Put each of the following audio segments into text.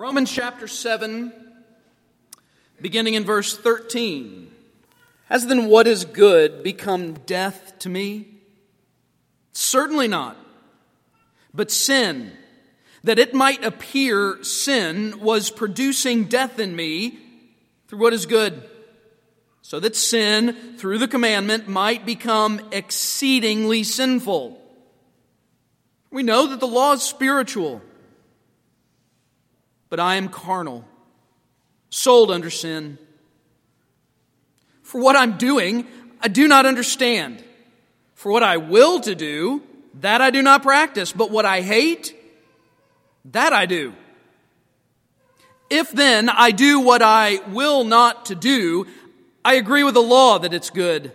Romans chapter 7, beginning in verse 13. Has then what is good become death to me? Certainly not. But sin, that it might appear sin, was producing death in me through what is good, so that sin, through the commandment, might become exceedingly sinful. We know that the law is spiritual but I am carnal, sold under sin. For what I'm doing, I do not understand. For what I will to do, that I do not practice. But what I hate, that I do. If then I do what I will not to do, I agree with the law that it's good.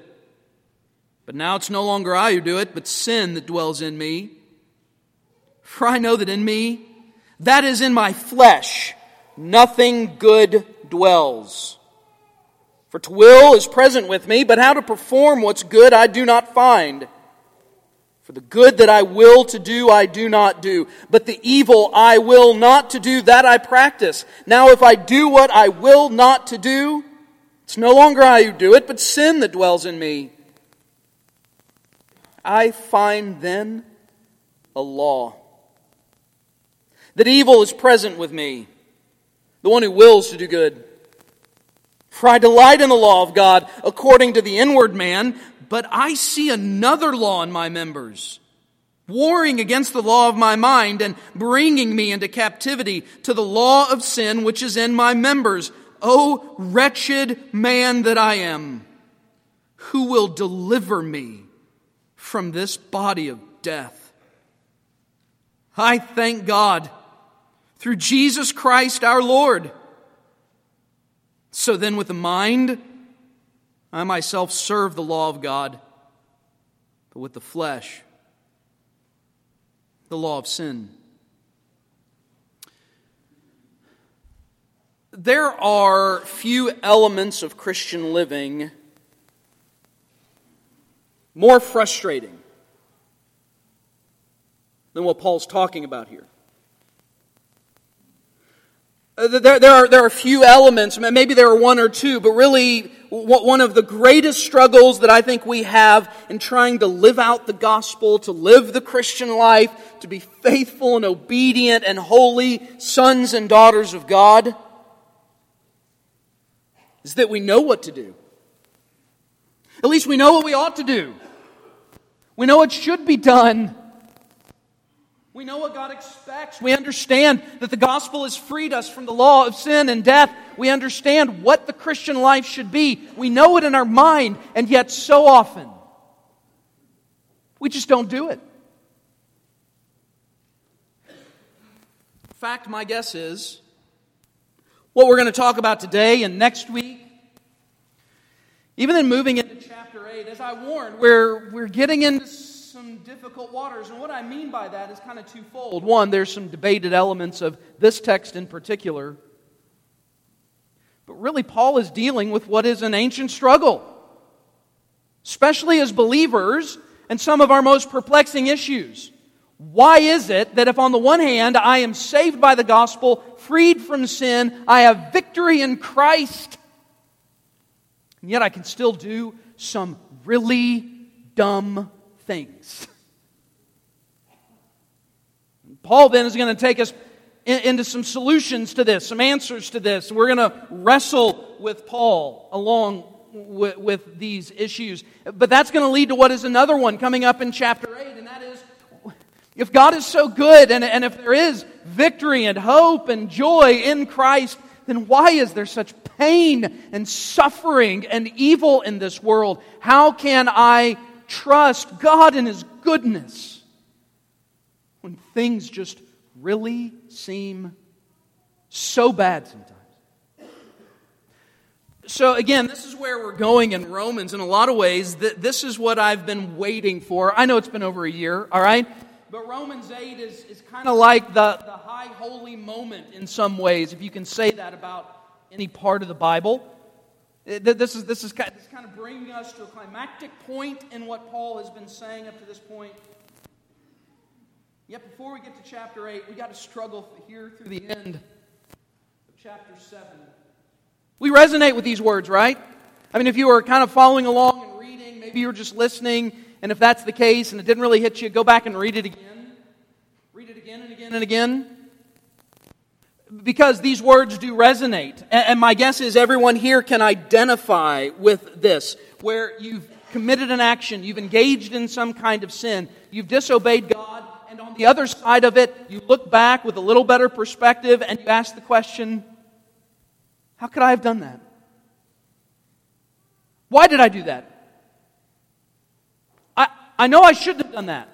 But now it's no longer I who do it, but sin that dwells in me. For I know that in me, that is in my flesh. Nothing good dwells. For to will is present with me, but how to perform what's good I do not find. For the good that I will to do, I do not do. But the evil I will not to do, that I practice. Now if I do what I will not to do, it's no longer I who do it, but sin that dwells in me. I find then a law that evil is present with me, the one who wills to do good. For I delight in the law of God according to the inward man, but I see another law in my members, warring against the law of my mind and bringing me into captivity to the law of sin which is in my members. O wretched man that I am, who will deliver me from this body of death? I thank God through Jesus Christ our Lord. So then, with the mind, I myself serve the law of God, but with the flesh, the law of sin. There are few elements of Christian living more frustrating than what Paul's talking about here. Uh, there, there, are, there are a few elements, maybe there are one or two, but really one of the greatest struggles that I think we have in trying to live out the gospel, to live the Christian life, to be faithful and obedient and holy sons and daughters of God, is that we know what to do. At least we know what we ought to do. We know what should be done. We know what God expects. We understand that the gospel has freed us from the law of sin and death. We understand what the Christian life should be. We know it in our mind, and yet so often we just don't do it. In fact, my guess is what we're going to talk about today and next week, even in moving into chapter 8, as I warned, we're, we're getting into some difficult waters. And what I mean by that is kind of twofold. One, there's some debated elements of this text in particular. But really, Paul is dealing with what is an ancient struggle, especially as believers, and some of our most perplexing issues. Why is it that if on the one hand I am saved by the gospel, freed from sin, I have victory in Christ, and yet I can still do some really dumb things. Paul then is going to take us in, into some solutions to this, some answers to this. We're going to wrestle with Paul along with, with these issues. But that's going to lead to what is another one coming up in chapter 8, and that is if God is so good and, and if there is victory and hope and joy in Christ, then why is there such pain and suffering and evil in this world? How can I trust God in His goodness when things just really seem so bad sometimes. So, again, this is where we're going in Romans in a lot of ways. This is what I've been waiting for. I know it's been over a year, all right? But Romans 8 is, is kind of like the, the high holy moment in some ways, if you can say that about any part of the Bible. This is, this, is, kind of bringing us to a climactic point in what Paul has been saying up to this point. Yet before we get to chapter 8, we got to struggle here through the end. Of chapter 7. We resonate with these words, right? I mean, if you were kind of following along and reading, maybe you were just listening, and if that's the case and it didn't really hit you, go back and read it again. Read it again and again and again. Because these words do resonate. And my guess is everyone here can identify with this, where you've committed an action, you've engaged in some kind of sin, you've disobeyed God, and on the other side of it, you look back with a little better perspective and you ask the question, How could I have done that? Why did I do that? I, I know I shouldn't have done that.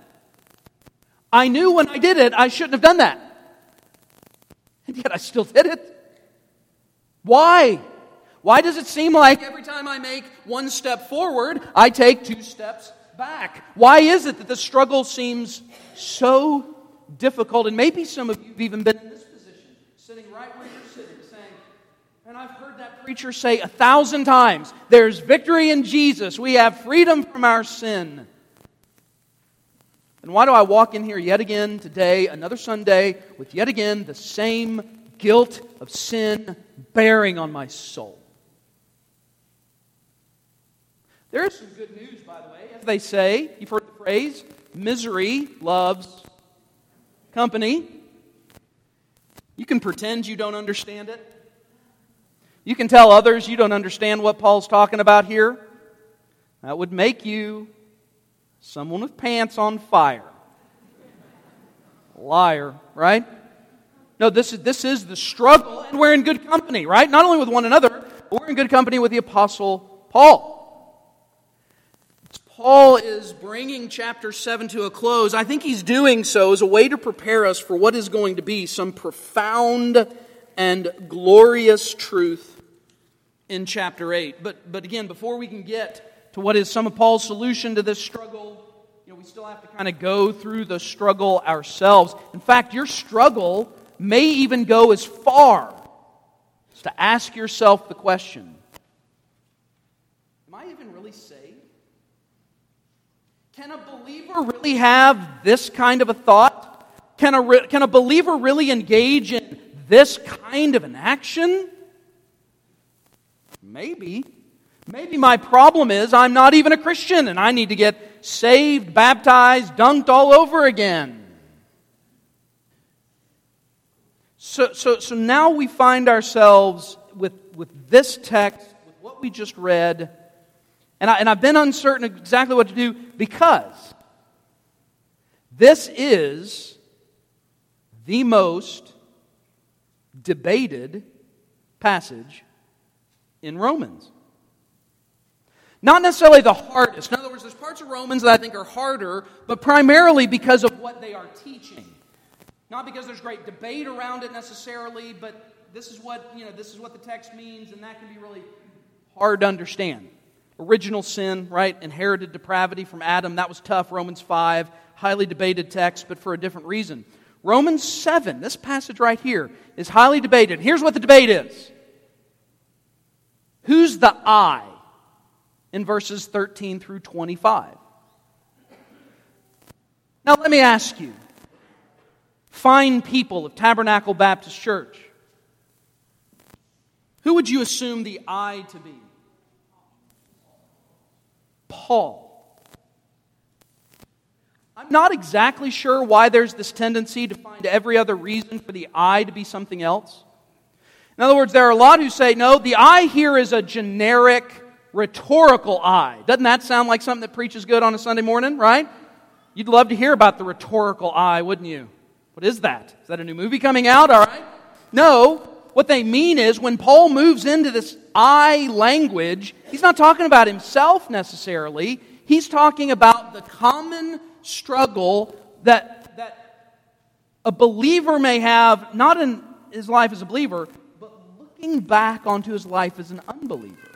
I knew when I did it, I shouldn't have done that. And yet I still did it. Why? Why does it seem like every time I make one step forward, I take two steps back? Why is it that the struggle seems so difficult? And maybe some of you have even been in this position, sitting right where you're sitting, saying, and I've heard that preacher say a thousand times there's victory in Jesus, we have freedom from our sin. And why do I walk in here yet again today, another Sunday, with yet again the same guilt of sin bearing on my soul? There is some good news, by the way. As they say, you've heard the phrase, misery loves company. You can pretend you don't understand it. You can tell others you don't understand what Paul's talking about here. That would make you someone with pants on fire. Liar, right? No, this is, this is the struggle, and we're in good company, right? Not only with one another, but we're in good company with the Apostle Paul. Paul is bringing chapter 7 to a close, I think he's doing so as a way to prepare us for what is going to be some profound and glorious truth in chapter 8. But, but again, before we can get to what is some of Paul's solution to this struggle, you know, we still have to kind of go through the struggle ourselves. In fact, your struggle may even go as far as to ask yourself the question Am I even really saved? Can a believer really have this kind of a thought? Can a, re- can a believer really engage in this kind of an action? Maybe. Maybe my problem is I'm not even a Christian and I need to get saved, baptized, dunked all over again. So, so, so now we find ourselves with, with this text, with what we just read, and, I, and I've been uncertain exactly what to do because this is the most debated passage in Romans. Not necessarily the hardest. In other words, there's parts of Romans that I think are harder, but primarily because of what they are teaching. Not because there's great debate around it necessarily, but this is what, you know, this is what the text means, and that can be really hard to understand original sin, right? Inherited depravity from Adam. That was tough. Romans 5, highly debated text, but for a different reason. Romans 7, this passage right here, is highly debated. Here's what the debate is Who's the I in verses 13 through 25? Now, let me ask you fine people of Tabernacle Baptist Church, who would you assume the I to be? Paul. I'm not exactly sure why there's this tendency to find every other reason for the I to be something else. In other words, there are a lot who say, no, the I here is a generic rhetorical I. Doesn't that sound like something that preaches good on a Sunday morning, right? You'd love to hear about the rhetorical I, wouldn't you? What is that? Is that a new movie coming out? All right. No, what they mean is when Paul moves into this I language, he's not talking about himself necessarily. He's talking about the common struggle that, that a believer may have, not in his life as a believer, but looking back onto his life as an unbeliever.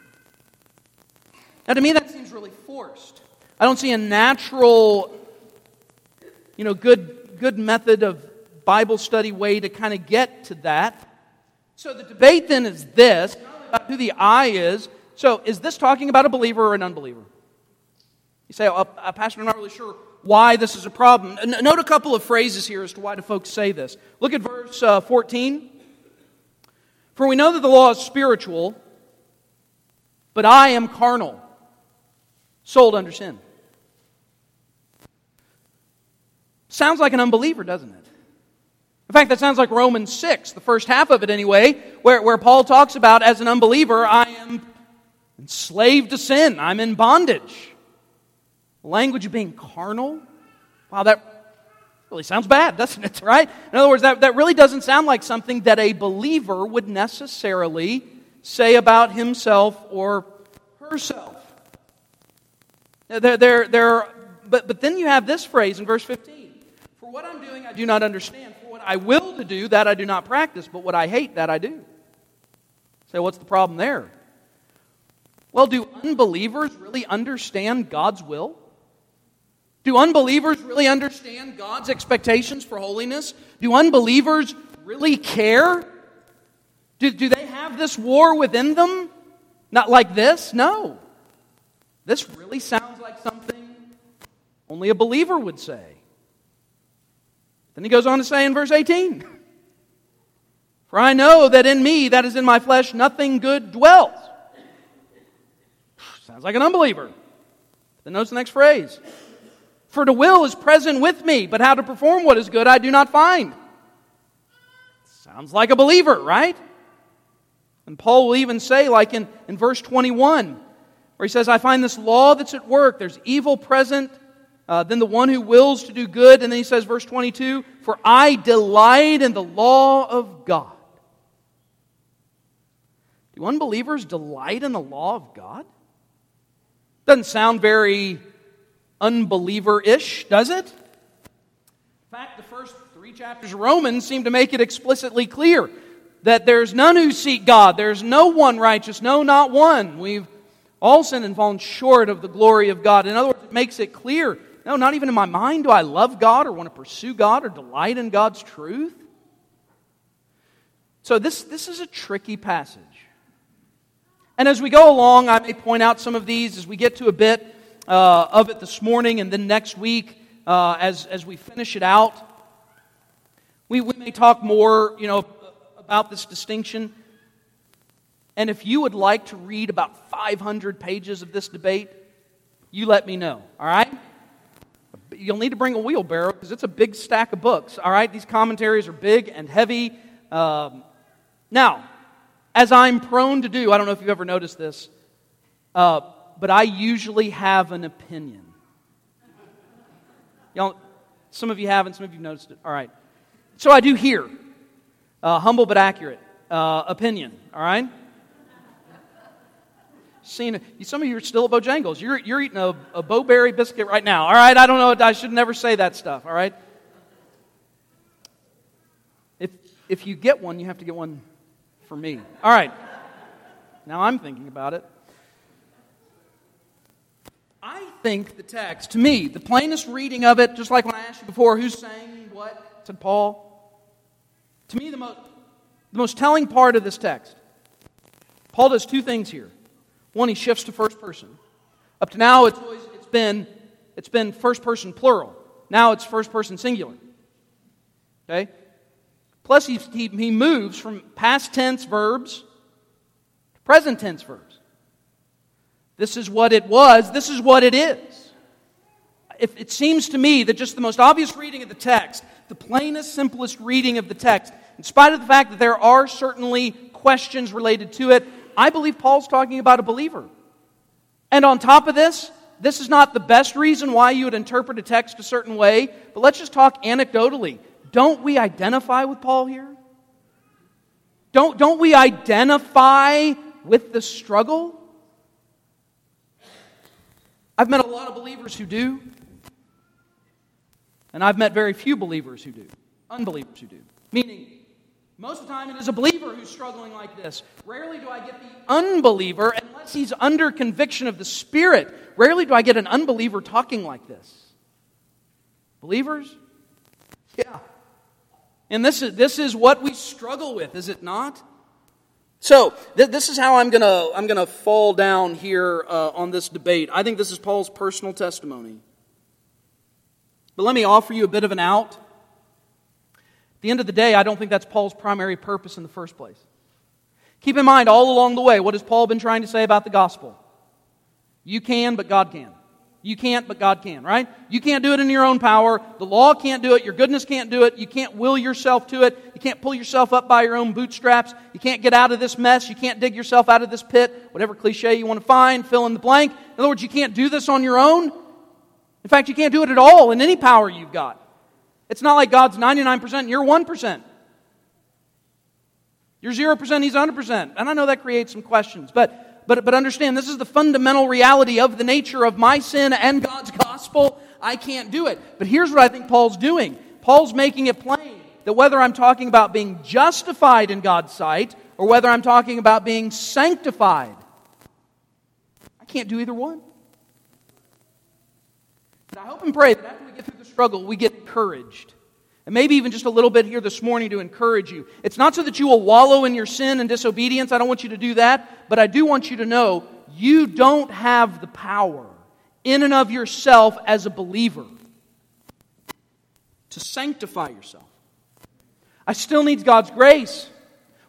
Now, to me, that seems really forced. I don't see a natural, you know, good, good method of Bible study way to kind of get to that. So the debate then is this about who the I is. So is this talking about a believer or an unbeliever? You say, oh, uh, Pastor, I'm not really sure why this is a problem. Note a couple of phrases here as to why do folks say this. Look at verse uh, 14. For we know that the law is spiritual, but I am carnal, sold under sin. Sounds like an unbeliever, doesn't it? In fact, that sounds like Romans 6, the first half of it anyway, where, where Paul talks about as an unbeliever, I am enslaved to sin, I'm in bondage. The language of being carnal. Wow, that really sounds bad, doesn't it? Right? In other words, that, that really doesn't sound like something that a believer would necessarily say about himself or herself. There, there, there, but, but then you have this phrase in verse 15 For what I'm doing, I do not understand. For what I will to do, that I do not practice. But what I hate, that I do. So, what's the problem there? Well, do unbelievers really understand God's will? Do unbelievers really understand God's expectations for holiness? Do unbelievers really care? Do, do they have this war within them? Not like this? No. This really sounds only a believer would say. Then he goes on to say in verse 18 For I know that in me, that is in my flesh, nothing good dwells. Sounds like an unbeliever. Then notice the next phrase for the will is present with me, but how to perform what is good I do not find. Sounds like a believer, right? And Paul will even say, like in, in verse 21, where he says, I find this law that's at work. There's evil present, uh, then the one who wills to do good. And then he says, verse 22, For I delight in the law of God. Do unbelievers delight in the law of God? Doesn't sound very unbeliever ish, does it? In fact, the first three chapters of Romans seem to make it explicitly clear that there's none who seek God. There's no one righteous, no, not one. We've all sinned and fallen short of the glory of God. In other words, it makes it clear no, not even in my mind do I love God or want to pursue God or delight in God's truth. So, this, this is a tricky passage. And as we go along, I may point out some of these as we get to a bit uh, of it this morning, and then next week, uh, as, as we finish it out, we, we may talk more, you know, about this distinction. And if you would like to read about 500 pages of this debate, you let me know, all right? You'll need to bring a wheelbarrow because it's a big stack of books, all right? These commentaries are big and heavy. Um, now, as I'm prone to do, I don't know if you've ever noticed this, uh, but I usually have an opinion. Y'all, some of you haven't, some of you noticed it. All right. So I do here. Uh, humble but accurate uh, opinion. All right? Seen, some of you are still at Bojangles. You're, you're eating a, a Bo-Berry biscuit right now. All right? I don't know. I should never say that stuff. All right? If, if you get one, you have to get one for me. All right. Now I'm thinking about it. I think the text, to me, the plainest reading of it, just like when I asked you before, who's saying what, said Paul. To me, the most, the most telling part of this text, Paul does two things here. One, he shifts to first person. Up to now, it's always it's been it's been first person plural. Now it's first person singular. Okay. Plus, he, he, he moves from past tense verbs to present tense verbs. This is what it was. This is what it is. If it seems to me that just the most obvious reading of the text, the plainest, simplest reading of the text, in spite of the fact that there are certainly questions related to it, I believe Paul's talking about a believer. And on top of this, this is not the best reason why you would interpret a text a certain way, but let's just talk anecdotally. Don't we identify with Paul here? Don't, don't we identify with the struggle? I've met a lot of believers who do, and I've met very few believers who do, unbelievers who do. Meaning, most of the time it is a believer who's struggling like this. Rarely do I get the unbeliever, unless he's under conviction of the Spirit, rarely do I get an unbeliever talking like this. Believers? Yeah. And this is, this is what we struggle with, is it not? So, th- this is how I'm going to I'm to fall down here uh, on this debate. I think this is Paul's personal testimony. But let me offer you a bit of an out. The end of the day, I don't think that's Paul's primary purpose in the first place. Keep in mind all along the way, what has Paul been trying to say about the gospel? You can, but God can. You can't, but God can, right? You can't do it in your own power. The law can't do it. Your goodness can't do it. You can't will yourself to it. You can't pull yourself up by your own bootstraps. You can't get out of this mess. You can't dig yourself out of this pit. Whatever cliche you want to find, fill in the blank. In other words, you can't do this on your own. In fact, you can't do it at all in any power you've got. It's not like God's 99% and you're 1%. You're 0%, He's 100%. And I know that creates some questions, but but, but understand this is the fundamental reality of the nature of my sin and God's gospel. I can't do it. But here's what I think Paul's doing Paul's making it plain that whether I'm talking about being justified in God's sight or whether I'm talking about being sanctified, I can't do either one. And I hope and pray that after we get through struggle, we get encouraged. And maybe even just a little bit here this morning to encourage you. It's not so that you will wallow in your sin and disobedience. I don't want you to do that. But I do want you to know you don't have the power in and of yourself as a believer to sanctify yourself. I still need God's grace.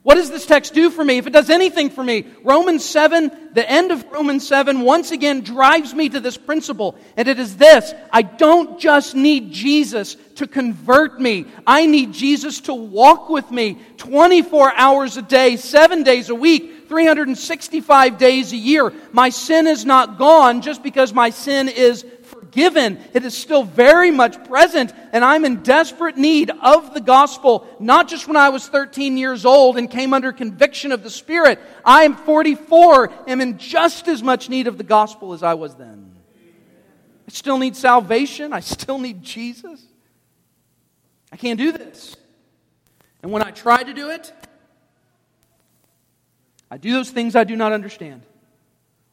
What does this text do for me? If it does anything for me, Romans 7, the end of Romans 7, once again drives me to this principle. And it is this I don't just need Jesus to convert me, I need Jesus to walk with me 24 hours a day, seven days a week, 365 days a year. My sin is not gone just because my sin is given. It is still very much present, and I'm in desperate need of the gospel, not just when I was 13 years old and came under conviction of the Spirit. I am 44, am in just as much need of the gospel as I was then. I still need salvation. I still need Jesus. I can't do this. And when I try to do it, I do those things I do not understand.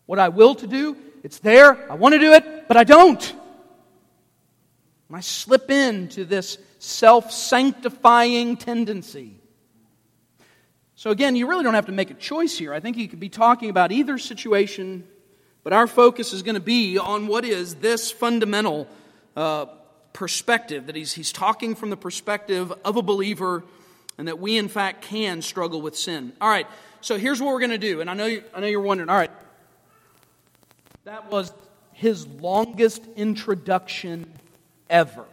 What I will to do it's there. I want to do it, but I don't. And I slip into this self sanctifying tendency. So, again, you really don't have to make a choice here. I think you could be talking about either situation, but our focus is going to be on what is this fundamental uh, perspective that he's, he's talking from the perspective of a believer and that we, in fact, can struggle with sin. All right, so here's what we're going to do. And I know, you, I know you're wondering, all right, that was his longest introduction ever.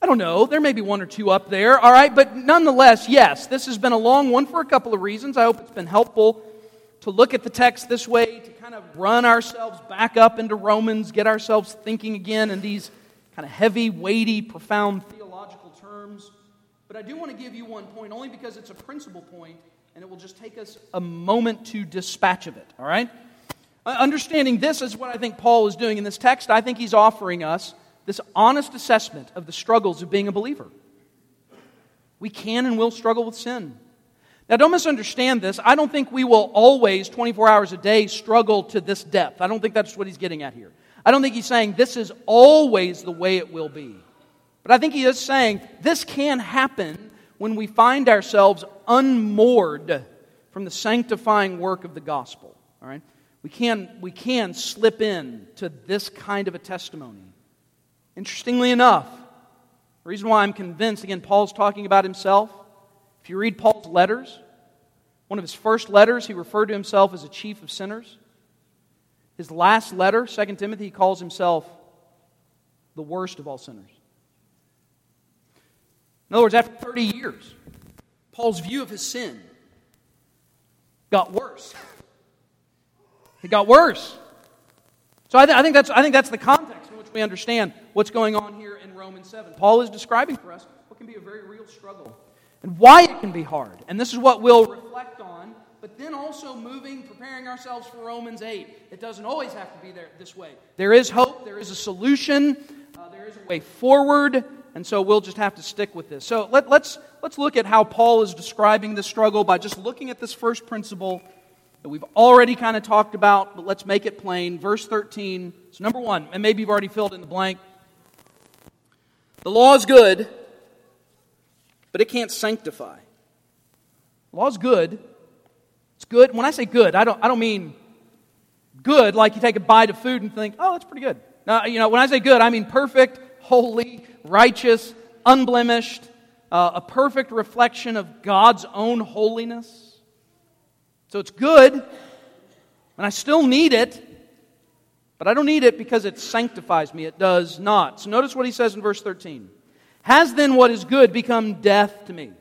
I don't know. There may be one or two up there, all right? But nonetheless, yes, this has been a long one for a couple of reasons. I hope it's been helpful to look at the text this way, to kind of run ourselves back up into Romans, get ourselves thinking again in these kind of heavy, weighty, profound theological terms. But I do want to give you one point, only because it's a principal point and it will just take us a moment to dispatch of it, all right? Uh, understanding this is what I think Paul is doing in this text. I think he's offering us this honest assessment of the struggles of being a believer. We can and will struggle with sin. Now, don't misunderstand this. I don't think we will always, 24 hours a day, struggle to this depth. I don't think that's what he's getting at here. I don't think he's saying this is always the way it will be. But I think he is saying this can happen when we find ourselves unmoored from the sanctifying work of the gospel. All right? We can, we can slip in to this kind of a testimony. Interestingly enough, the reason why I'm convinced, again, Paul's talking about himself. If you read Paul's letters, one of his first letters, he referred to himself as a chief of sinners. His last letter, 2 Timothy, he calls himself the worst of all sinners. In other words, after 30 years, Paul's view of his sin got worse. It got worse. So I, th- I, think that's, I think that's the context in which we understand what's going on here in Romans 7. Paul is describing for us what can be a very real struggle and why it can be hard. And this is what we'll reflect on, but then also moving, preparing ourselves for Romans 8. It doesn't always have to be there this way. There is hope, there is a solution, uh, there is a way forward. And so we'll just have to stick with this. So let, us let's, let's look at how Paul is describing the struggle by just looking at this first principle that we've already kind of talked about, but let's make it plain. Verse 13. So, number one, and maybe you've already filled in the blank. The law is good, but it can't sanctify. The law is good. It's good. When I say good, I don't, I don't mean good like you take a bite of food and think, oh, that's pretty good. Now, you know, when I say good, I mean perfect, holy, righteous, unblemished, uh, a perfect reflection of God's own holiness. So it's good, and I still need it, but I don't need it because it sanctifies me. It does not. So notice what he says in verse 13. Has then what is good become death to me?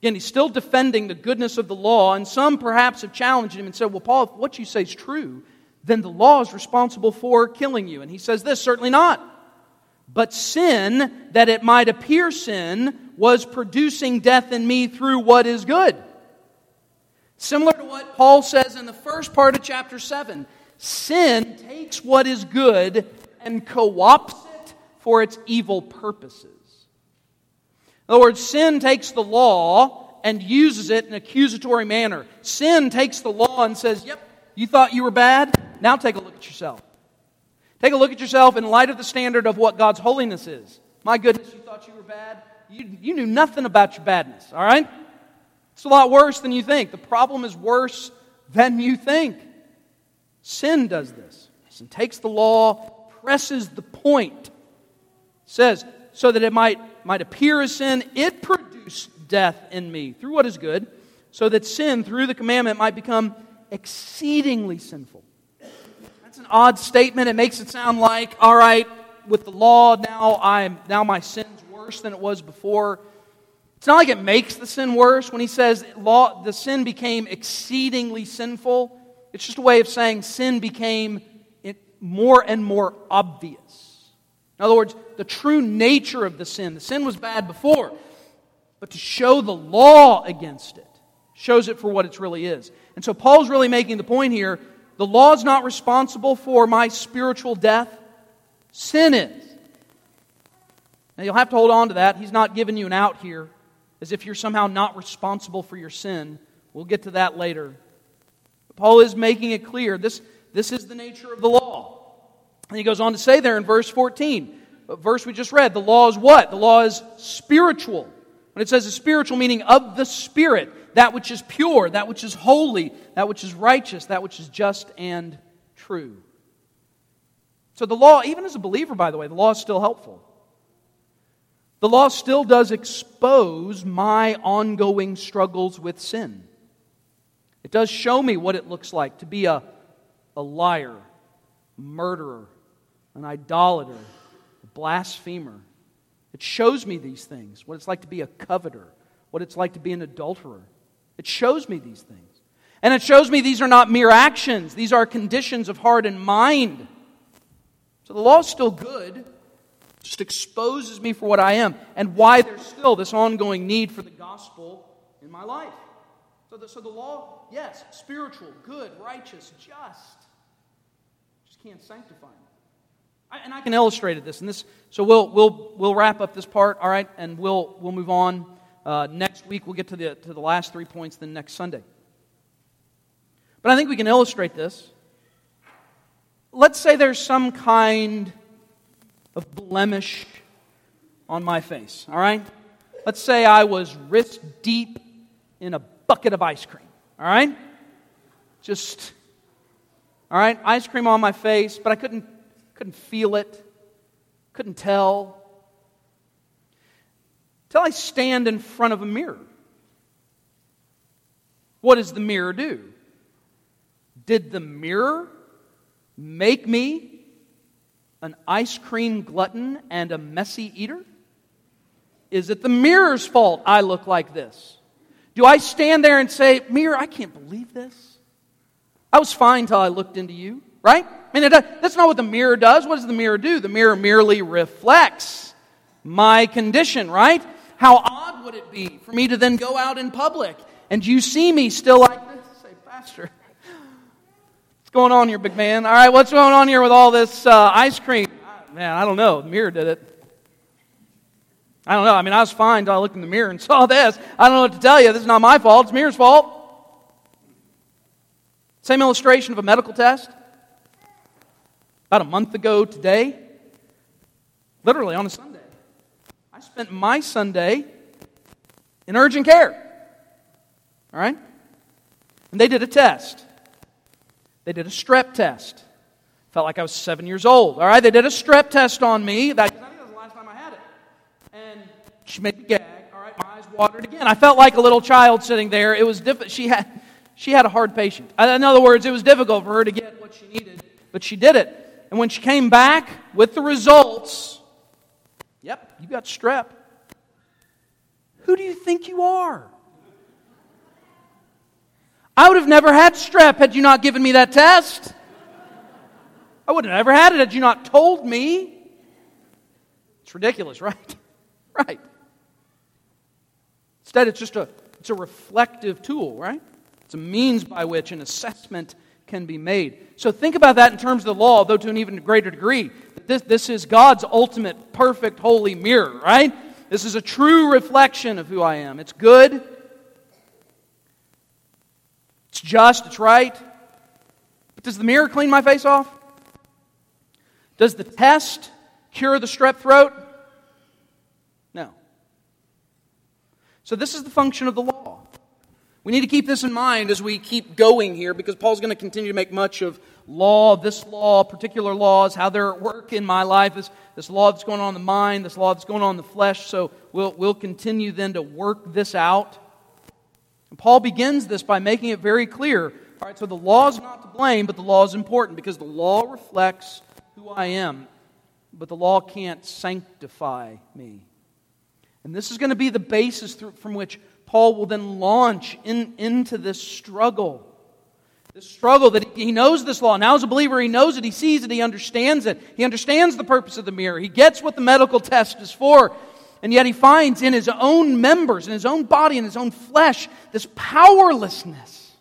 Again, he's still defending the goodness of the law, and some perhaps have challenged him and said, Well, Paul, if what you say is true, then the law is responsible for killing you. And he says this certainly not. But sin, that it might appear sin, was producing death in me through what is good. Similar to what Paul says in the first part of chapter 7 sin takes what is good and co opts it for its evil purposes. In other words, sin takes the law and uses it in an accusatory manner. Sin takes the law and says, Yep, you thought you were bad? Now take a look at yourself. Take a look at yourself in light of the standard of what God's holiness is. My goodness, you thought you were bad? You, you knew nothing about your badness, all right? It's a lot worse than you think. The problem is worse than you think. Sin does this. Sin takes the law, presses the point, says, so that it might might appear as sin, it produced death in me through what is good, so that sin, through the commandment, might become exceedingly sinful. Odd statement. It makes it sound like, all right, with the law, now I'm now my sin's worse than it was before. It's not like it makes the sin worse when he says law, the sin became exceedingly sinful. It's just a way of saying sin became more and more obvious. In other words, the true nature of the sin. The sin was bad before, but to show the law against it shows it for what it really is. And so Paul's really making the point here the law is not responsible for my spiritual death, sin is. Now you'll have to hold on to that. He's not giving you an out here as if you're somehow not responsible for your sin. We'll get to that later. But Paul is making it clear this, this is the nature of the law. And he goes on to say there in verse 14, verse we just read, the law is what? The law is spiritual. When it says it's spiritual, meaning of the Spirit, that which is pure, that which is holy, that which is righteous, that which is just and true. So the law, even as a believer, by the way, the law is still helpful. The law still does expose my ongoing struggles with sin. It does show me what it looks like to be a, a liar, murderer, an idolater, a blasphemer. It shows me these things what it's like to be a coveter, what it's like to be an adulterer. It shows me these things. And it shows me these are not mere actions, these are conditions of heart and mind. So the law is still good, just exposes me for what I am and why there's still this ongoing need for the gospel in my life. So the, so the law, yes, spiritual, good, righteous, just, just can't sanctify me. I, and I can illustrate this, and this. So we'll we'll we'll wrap up this part, all right, and we'll we'll move on. Uh, next week we'll get to the to the last three points. Then next Sunday. But I think we can illustrate this. Let's say there's some kind of blemish on my face, all right? Let's say I was wrist deep in a bucket of ice cream, all right? Just, all right, ice cream on my face, but I couldn't couldn't feel it, couldn't tell. Till I stand in front of a mirror. What does the mirror do? Did the mirror make me an ice cream glutton and a messy eater? Is it the mirror's fault I look like this? Do I stand there and say, Mirror, I can't believe this? I was fine till I looked into you, right? I mean, that's not what the mirror does. What does the mirror do? The mirror merely reflects my condition, right? How odd would it be for me to then go out in public and you see me still like this? Say, Pastor, what's going on here, big man? All right, what's going on here with all this uh, ice cream? Man, I don't know. The mirror did it. I don't know. I mean, I was fine until I looked in the mirror and saw this. I don't know what to tell you. This is not my fault. It's mirror's fault. Same illustration of a medical test about a month ago today, literally on a Sunday. Spent my Sunday in urgent care. All right? And they did a test. They did a strep test. Felt like I was seven years old. All right? They did a strep test on me. That, I think that was the last time I had it. And she made me gag. All right, my eyes watered again. I felt like a little child sitting there. It was diff- she had she had a hard patient. In other words, it was difficult for her to get what she needed, but she did it. And when she came back with the results, yep, you got strep. Who do you think you are? I would have never had strep had you not given me that test. I would have never had it had you not told me. It's ridiculous, right? Right. Instead, it's just a, it's a reflective tool, right? It's a means by which an assessment can be made. So think about that in terms of the law, though to an even greater degree. This, this is God's ultimate, perfect, holy mirror, right? This is a true reflection of who I am. It's good, it's just, it's right. But does the mirror clean my face off? Does the test cure the strep throat? No. So, this is the function of the law. We need to keep this in mind as we keep going here because Paul's going to continue to make much of law, this law, particular laws, how they're at work in my life, this, this law that's going on in the mind, this law that's going on in the flesh. So we'll, we'll continue then to work this out. And Paul begins this by making it very clear. All right, so the law is not to blame, but the law is important because the law reflects who I am, but the law can't sanctify me. And this is going to be the basis through, from which Paul will then launch in, into this struggle. This struggle that he knows this law. Now, as a believer, he knows it, he sees it, he understands it. He understands the purpose of the mirror. He gets what the medical test is for. And yet he finds in his own members, in his own body, in his own flesh, this powerlessness.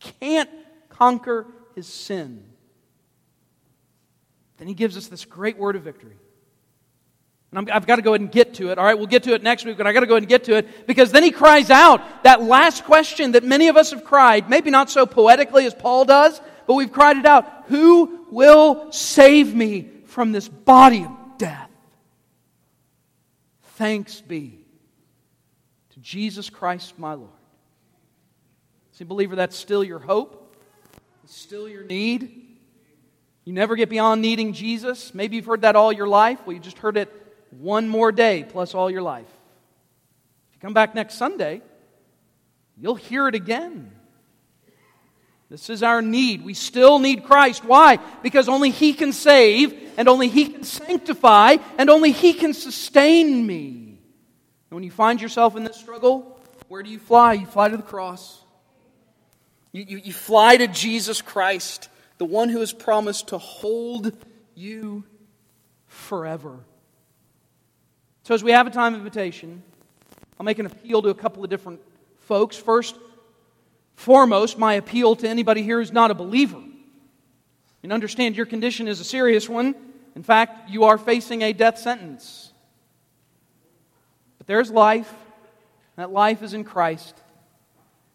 He can't conquer his sin. Then he gives us this great word of victory. And i have got to go ahead and get to it. All right, we'll get to it next week, but I've got to go ahead and get to it because then he cries out that last question that many of us have cried, maybe not so poetically as Paul does, but we've cried it out Who will save me from this body of death? Thanks be to Jesus Christ my Lord. See, believer, that's still your hope, it's still your need. You never get beyond needing Jesus. Maybe you've heard that all your life. Well, you just heard it one more day plus all your life. If you come back next Sunday, you'll hear it again. This is our need. We still need Christ. Why? Because only He can save, and only He can sanctify, and only He can sustain me. And when you find yourself in this struggle, where do you fly? You fly to the cross. You, you, you fly to Jesus Christ the one who has promised to hold you forever. So, as we have a time of invitation, I'll make an appeal to a couple of different folks. First, foremost, my appeal to anybody here who's not a believer. And understand your condition is a serious one. In fact, you are facing a death sentence. But there's life. That life is in Christ.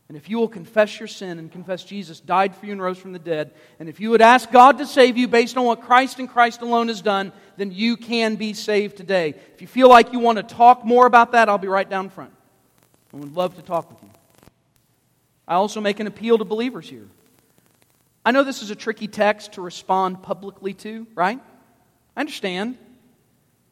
And if you will confess your sin and confess Jesus died for you and rose from the dead, and if you would ask God to save you based on what Christ and Christ alone has done, then you can be saved today. If you feel like you want to talk more about that, I'll be right down front. I would love to talk with you. I also make an appeal to believers here. I know this is a tricky text to respond publicly to, right? I understand.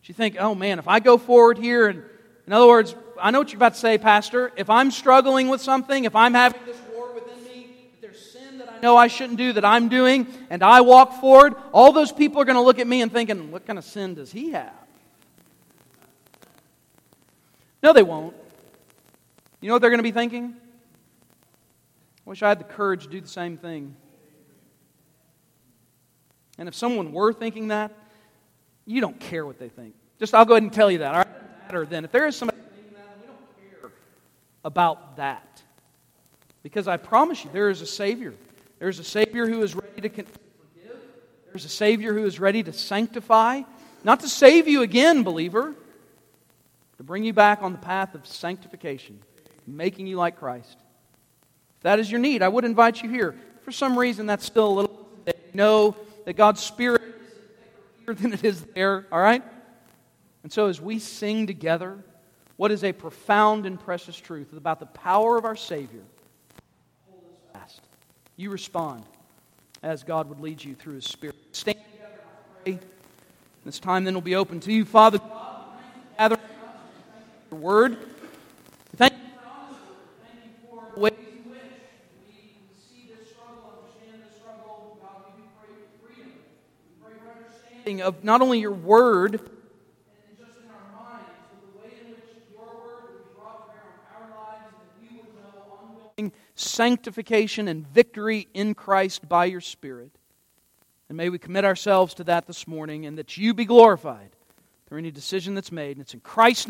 But you think, oh man, if I go forward here and, in other words, I know what you're about to say, Pastor. If I'm struggling with something, if I'm having this war within me, if there's sin that I know I shouldn't do that I'm doing, and I walk forward, all those people are going to look at me and thinking, what kind of sin does he have? No, they won't. You know what they're going to be thinking? I wish I had the courage to do the same thing. And if someone were thinking that, you don't care what they think. Just I'll go ahead and tell you that. All right? Then. If there is somebody about that. Because I promise you, there is a Savior. There's a Savior who is ready to forgive. There's a Savior who is ready to sanctify. Not to save you again, believer, to bring you back on the path of sanctification, making you like Christ. If that is your need, I would invite you here. For some reason, that's still a little. You Know that God's Spirit is here than it is there, all right? And so as we sing together, what is a profound and precious truth about the power of our Savior. You respond as God would lead you through His Spirit. Stand together, pray. This time then will be open to you, Father. God, your word. Thank you for the ways in which we see this struggle, understand this struggle. God, we pray for freedom. We pray for understanding of not only your word and just in our minds, but the way in which your word would be brought to bear on our lives and that we would know ongoing sanctification and victory in Christ by your Spirit. And may we commit ourselves to that this morning and that you be glorified through any decision that's made. And it's in Christ's